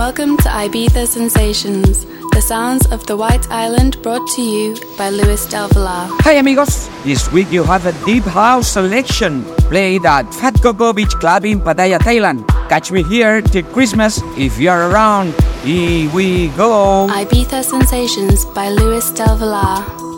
Welcome to Ibiza Sensations, the sounds of the White Island brought to you by Luis Del Villar. Hi amigos, this week you have a deep house selection played at Fat Coco Beach Club in Pattaya, Thailand. Catch me here till Christmas if you're around. Here we go. Ibiza Sensations by Luis Del Villar.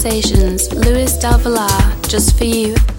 Sensations, Luis Del Villar, just for you.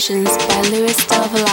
Sensations by Luis Del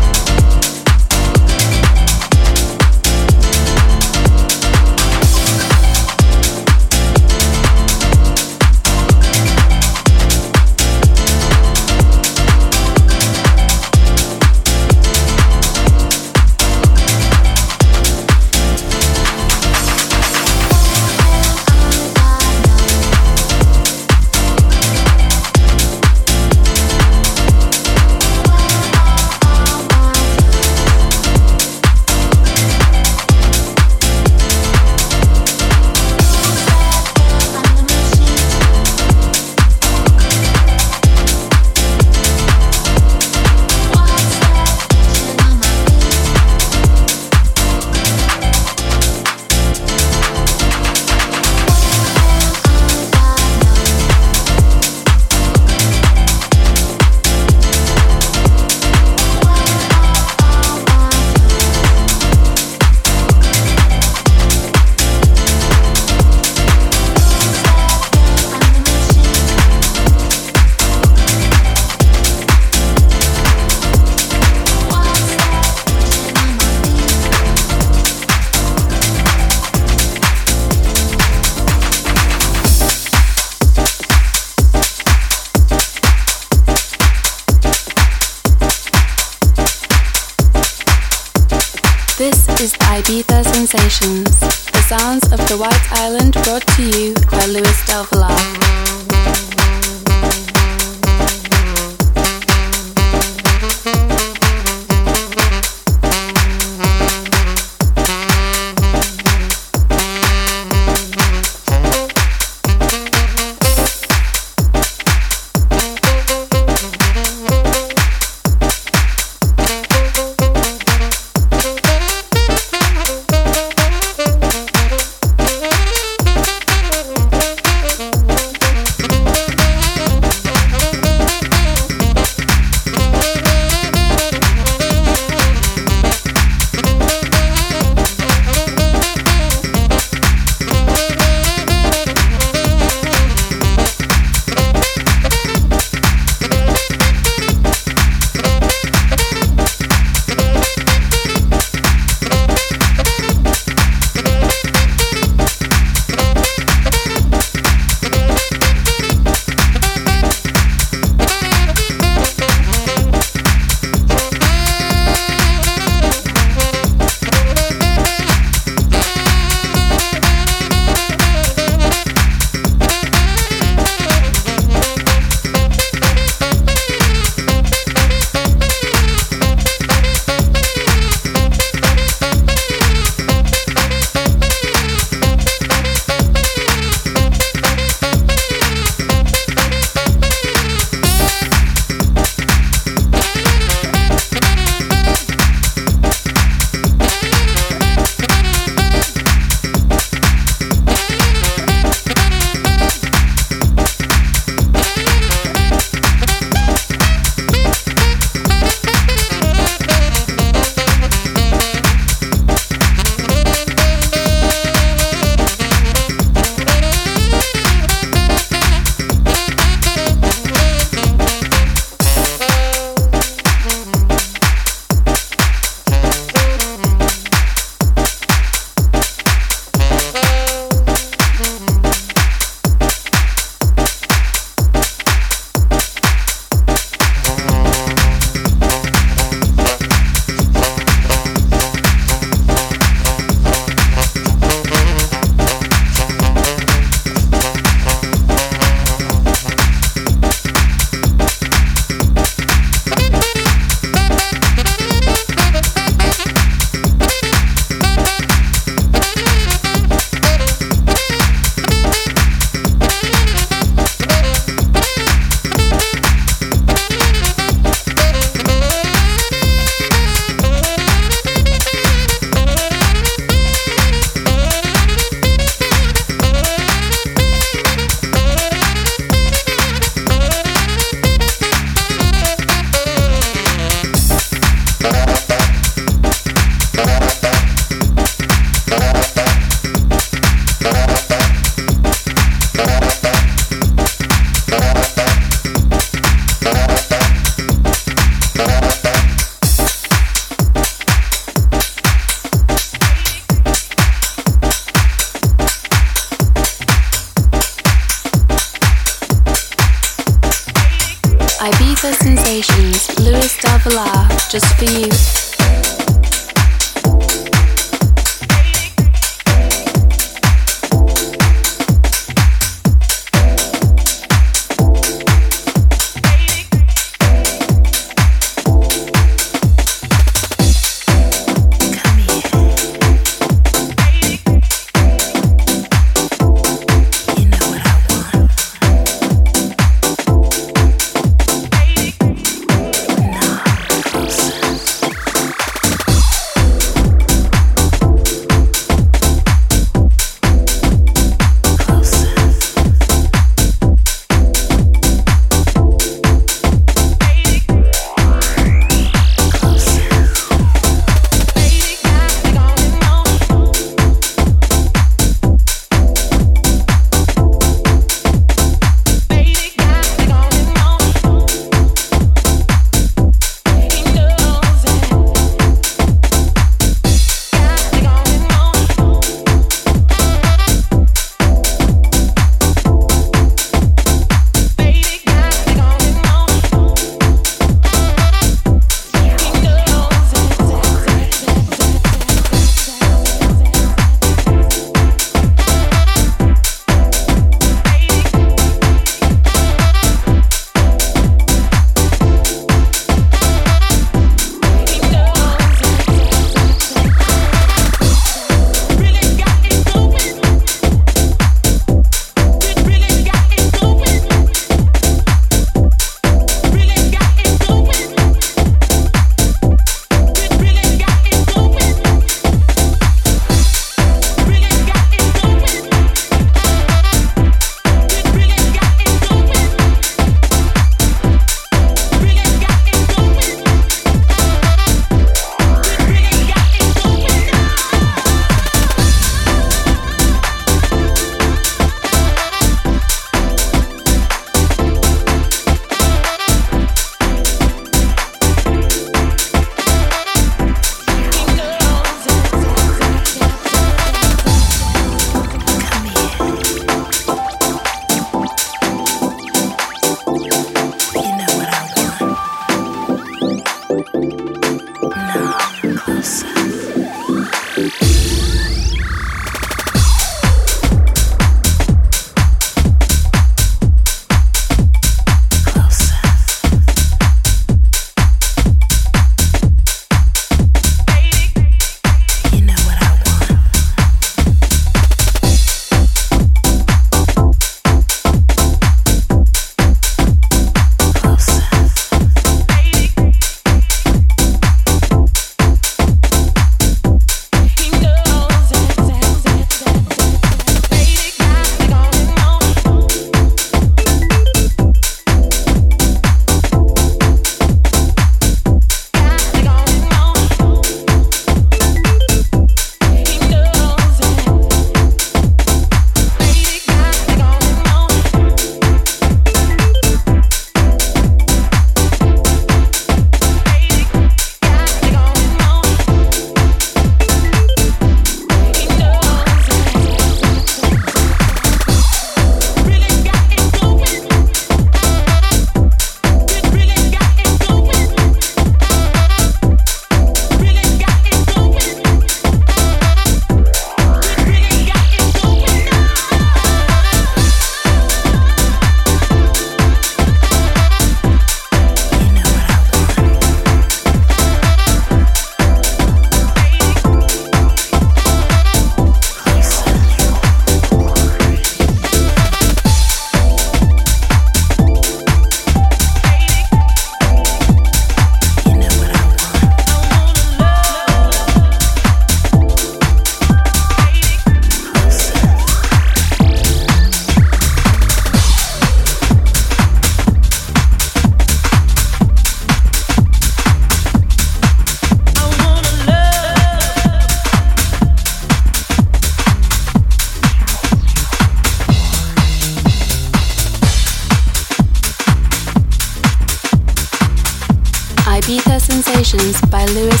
by Lewis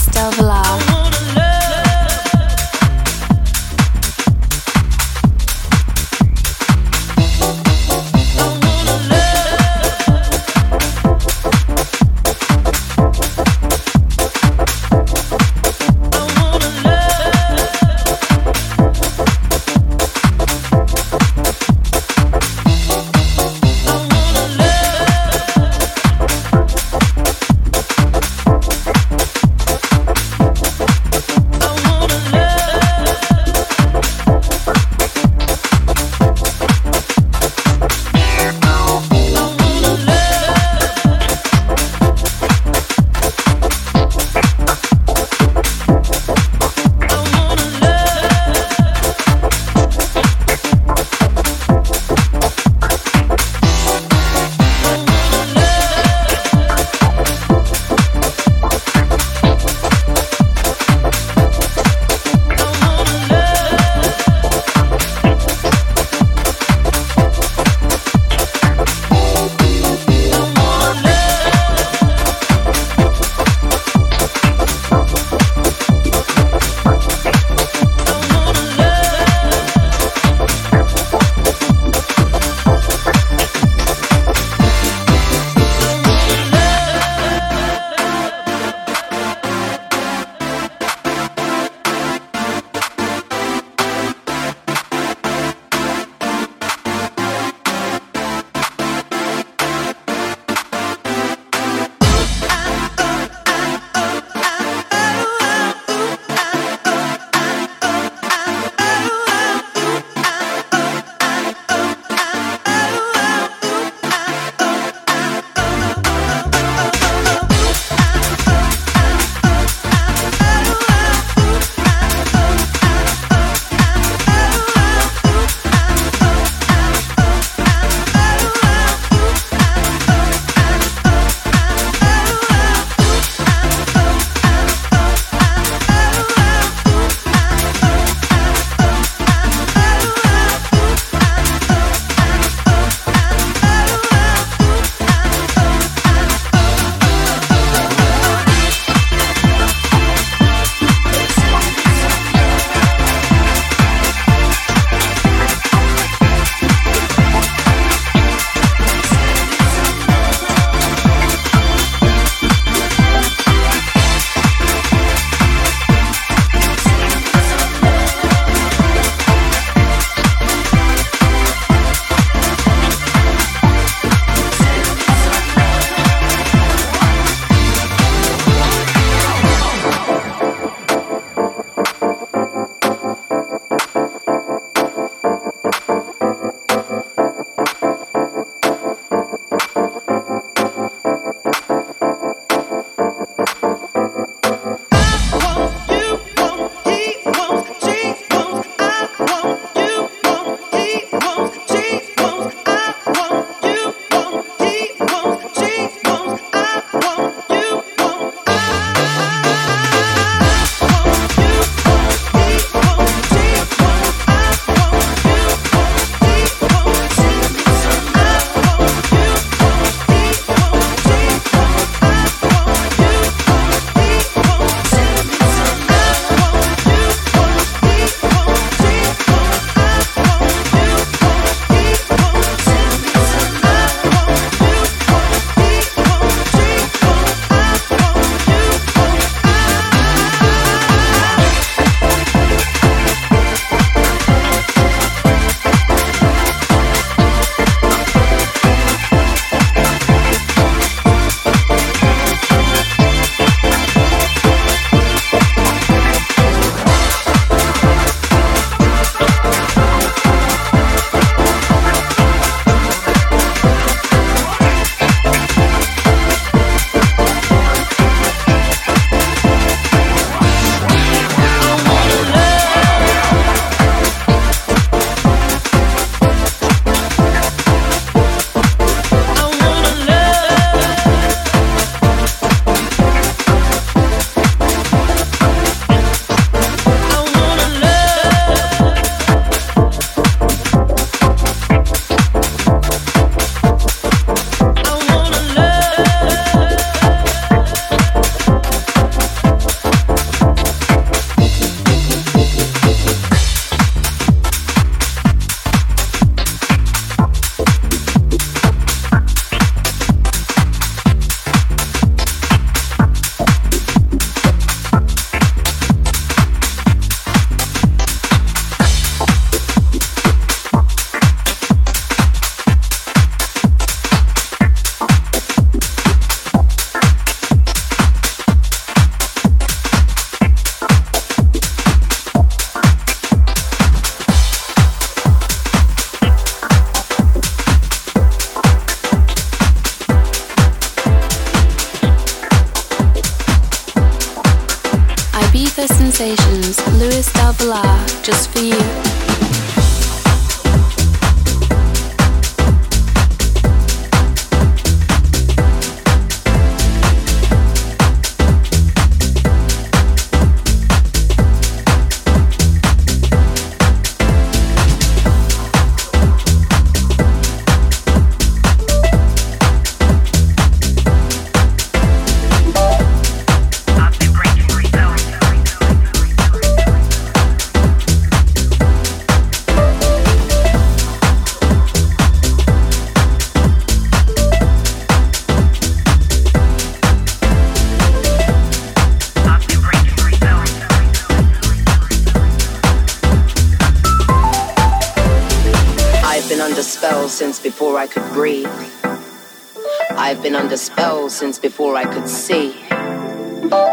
before I could see.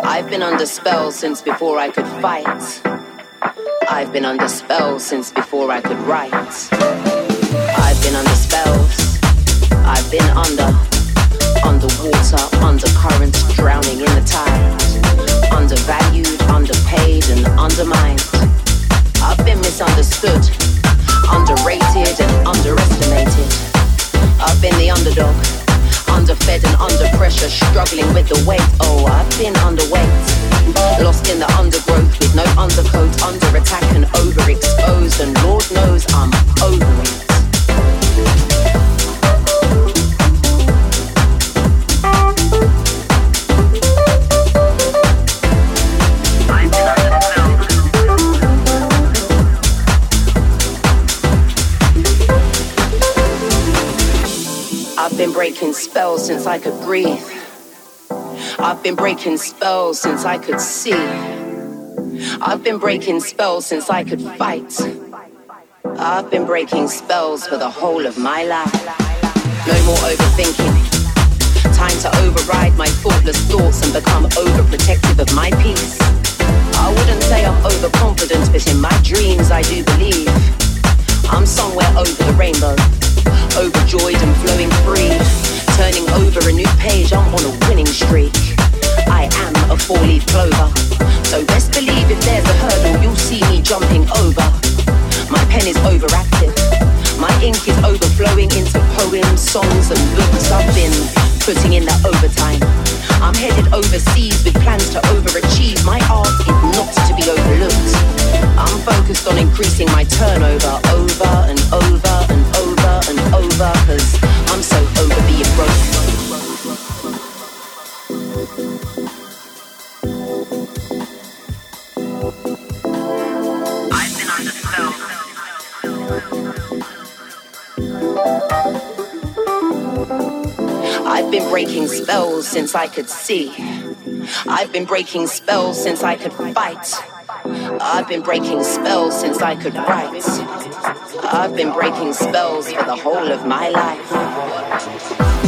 I've been under spell since before I could fight. I've been under spell since before I could write. I've been under spells. I've been under, underwater, undercurrents, drowning in the tide. Undervalued, underpaid, and undermined. I've been misunderstood, underrated, and underestimated. I've been the underdog underfed and under pressure, struggling with the weight. Oh, I've been underweight, lost in the undergrowth with no undercoat, under attack and overexposed, and Lord knows I'm over it. Breaking spells since I could breathe. I've been breaking spells since I could see. I've been breaking spells since I could fight. I've been breaking spells for the whole of my life. No more overthinking. Time to override my thoughtless thoughts and become overprotective of my peace. I wouldn't say I'm overconfident, but in my dreams I do believe I'm somewhere over the rainbow overjoyed and flowing free. Turning over a new page, I'm on a winning streak. I am a four-leaf clover. So best believe if there's a hurdle, you'll see me jumping over. My pen is overactive. My ink is overflowing into poems, songs, and books. I've been putting in that overtime. I'm headed overseas with plans to overachieve. My art is not to be overlooked. I'm focused on increasing my turnover over and over and over and over, cause I'm so over being broke. I've been on the under I've been breaking spells since I could see. I've been breaking spells since I could fight. I've been breaking spells since I could write. I've been breaking spells for the whole of my life.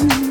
you.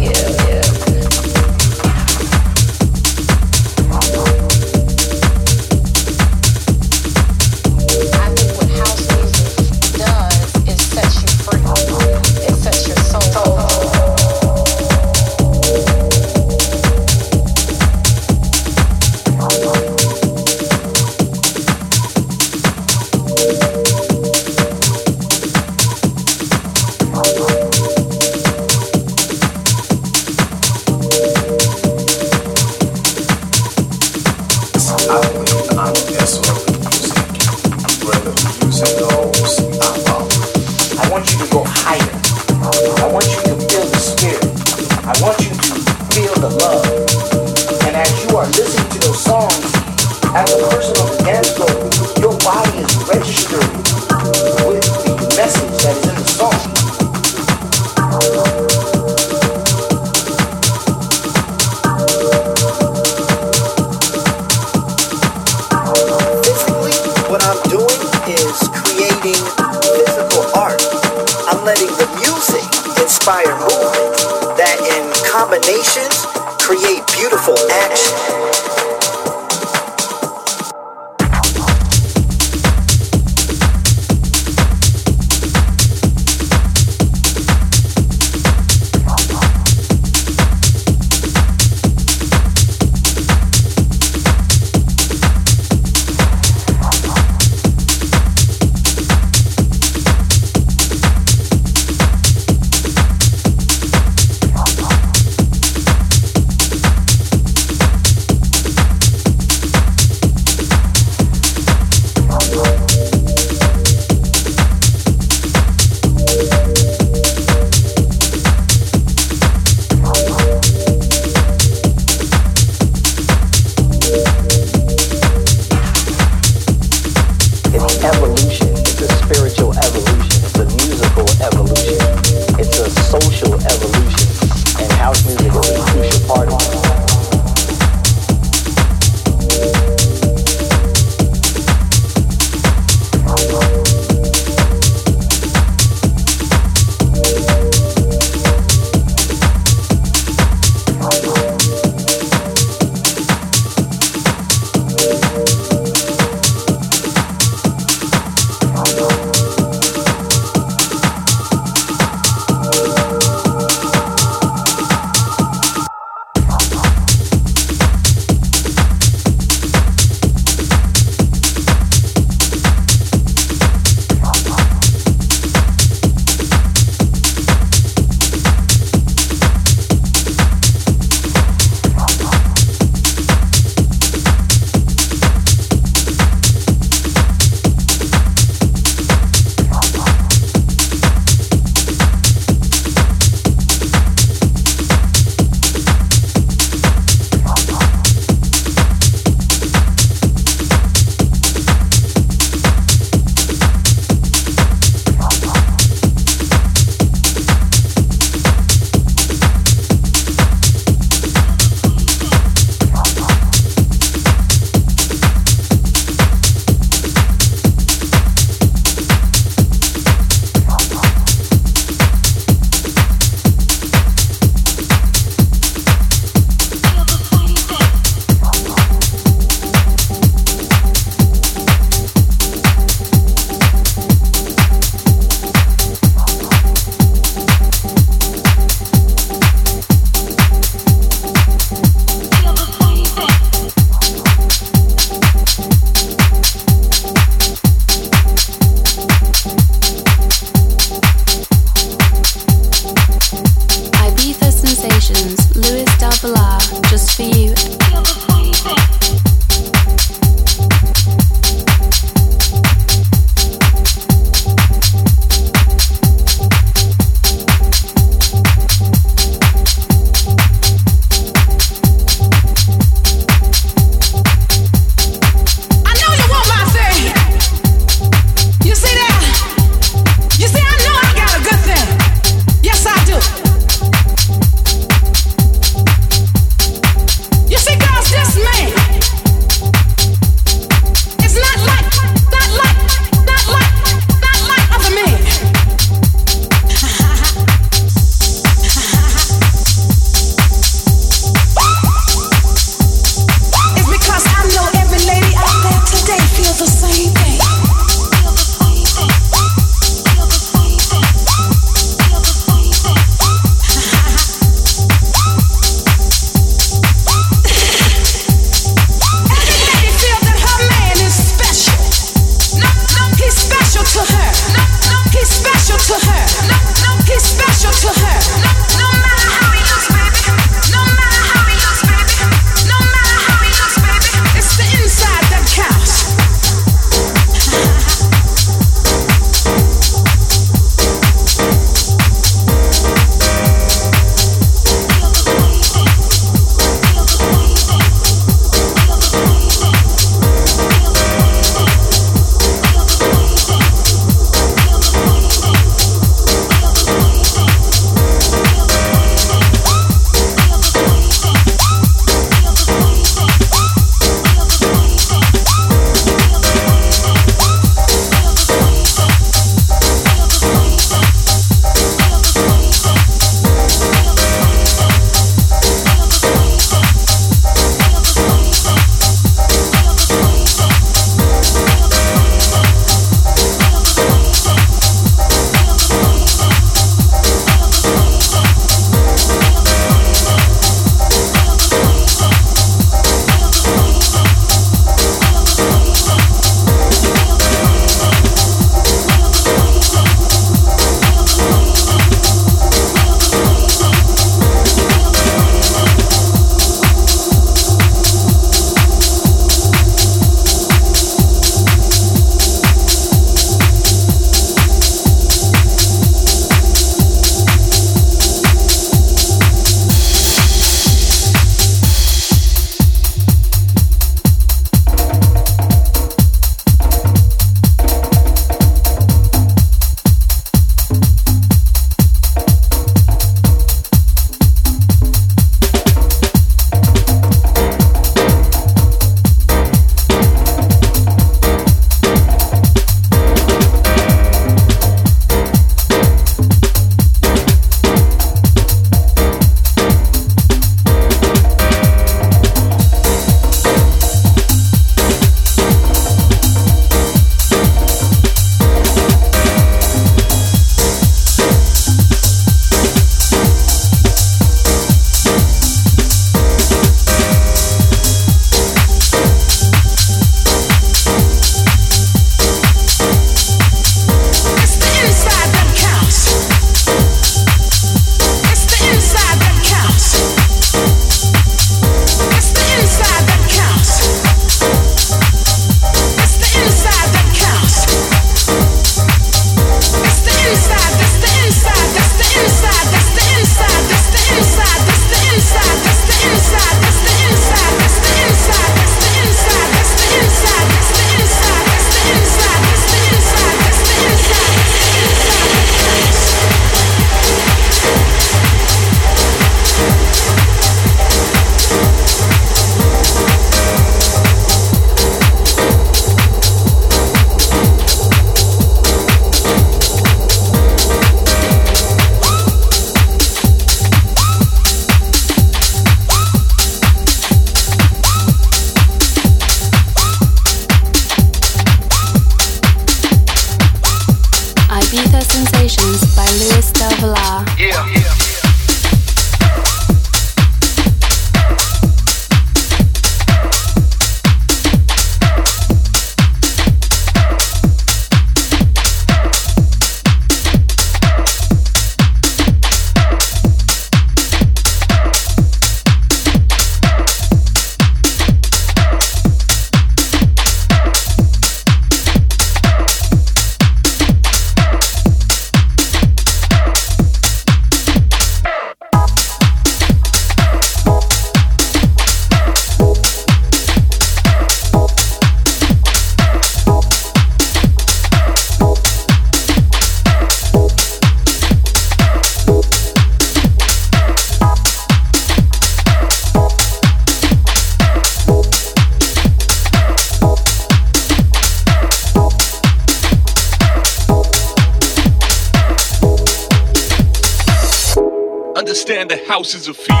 Understand the house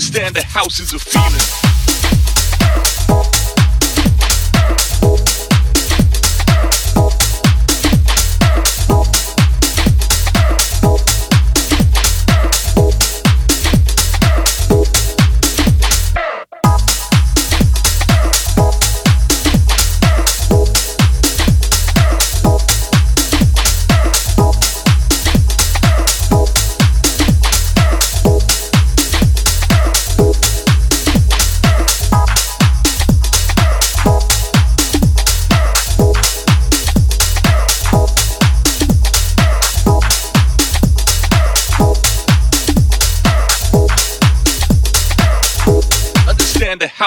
Understand the house is a feeling.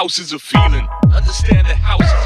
House is a feeling. Understand the house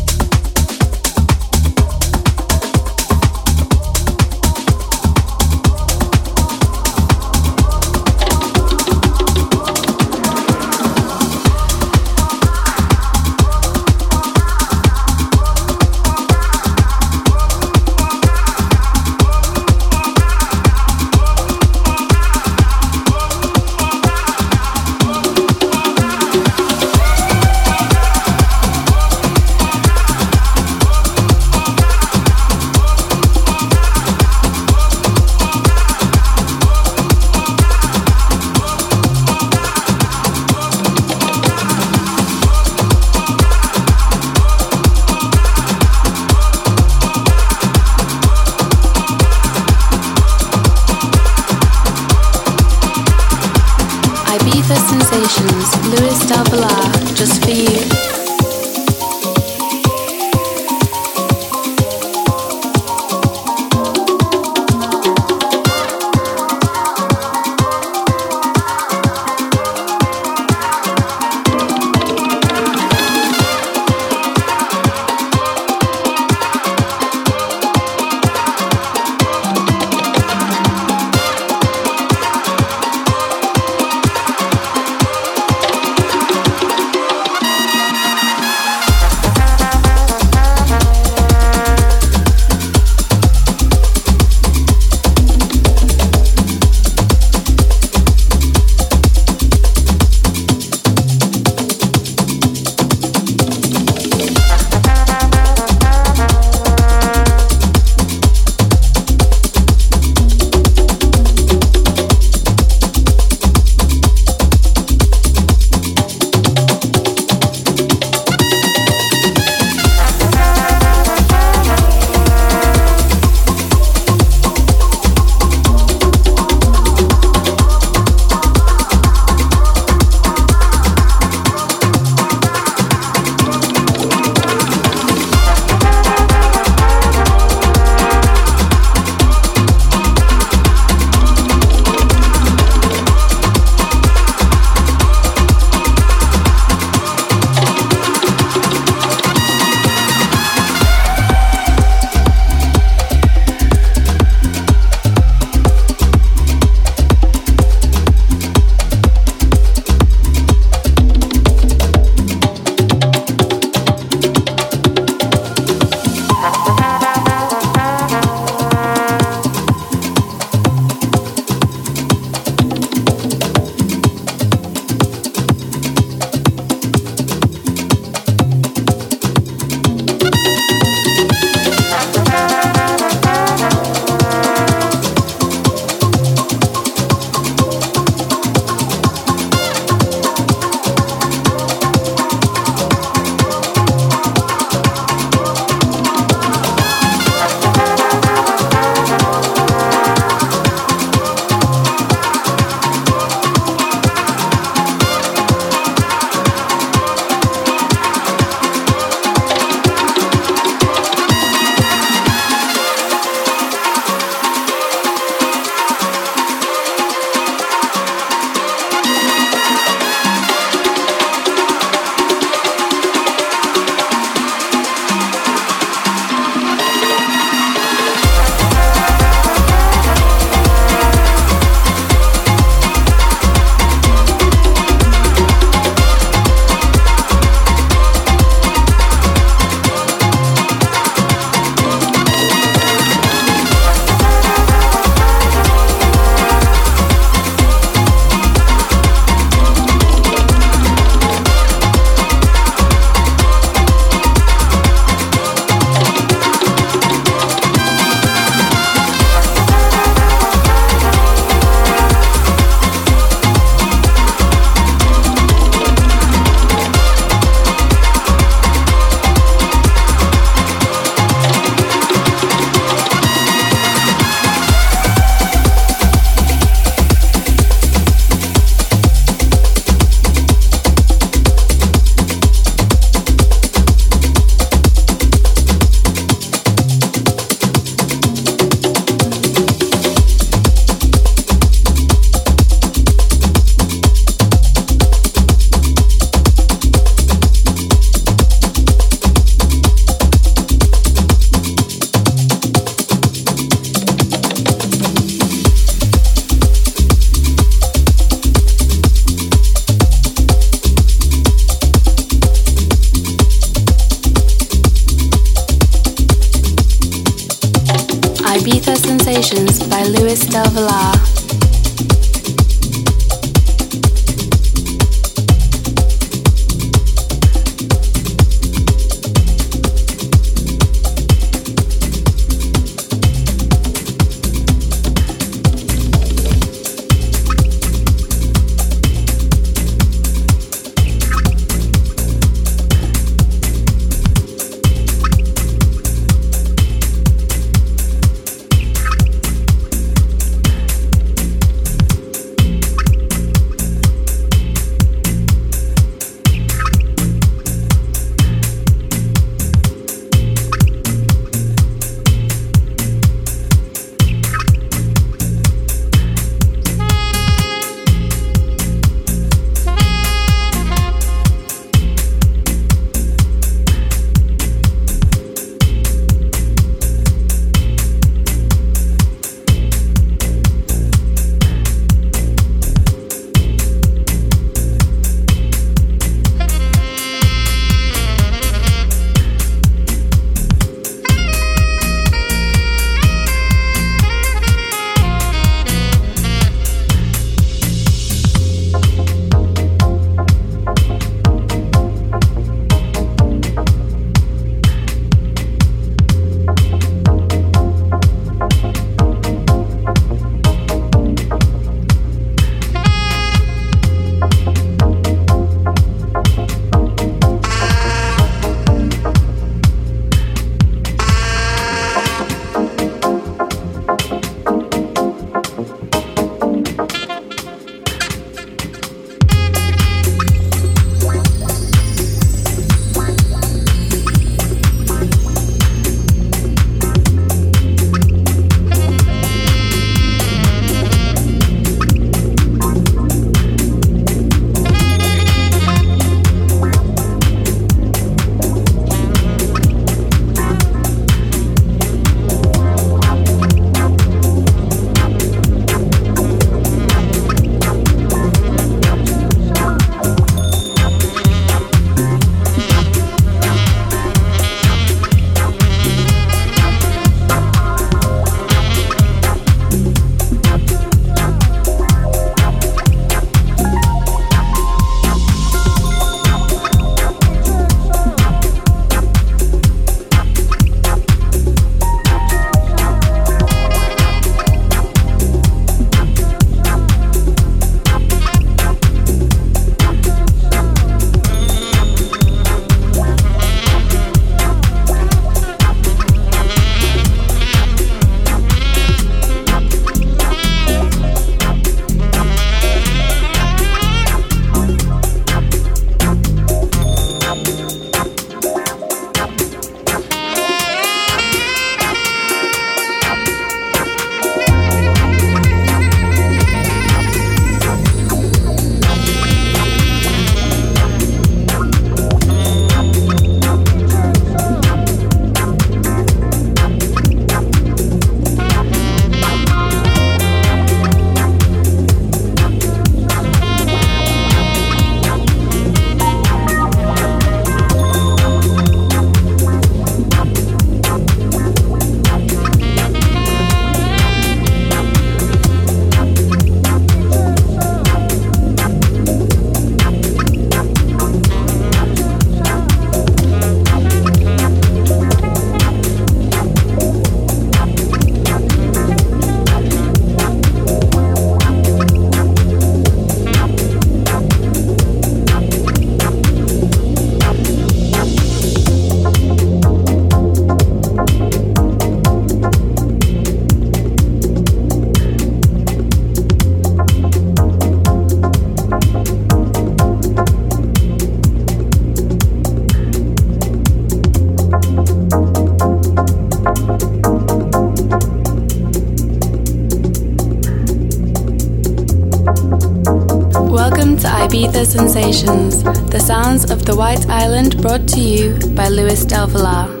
Sensations, the sounds of the White Island brought to you by Luis Del Villar.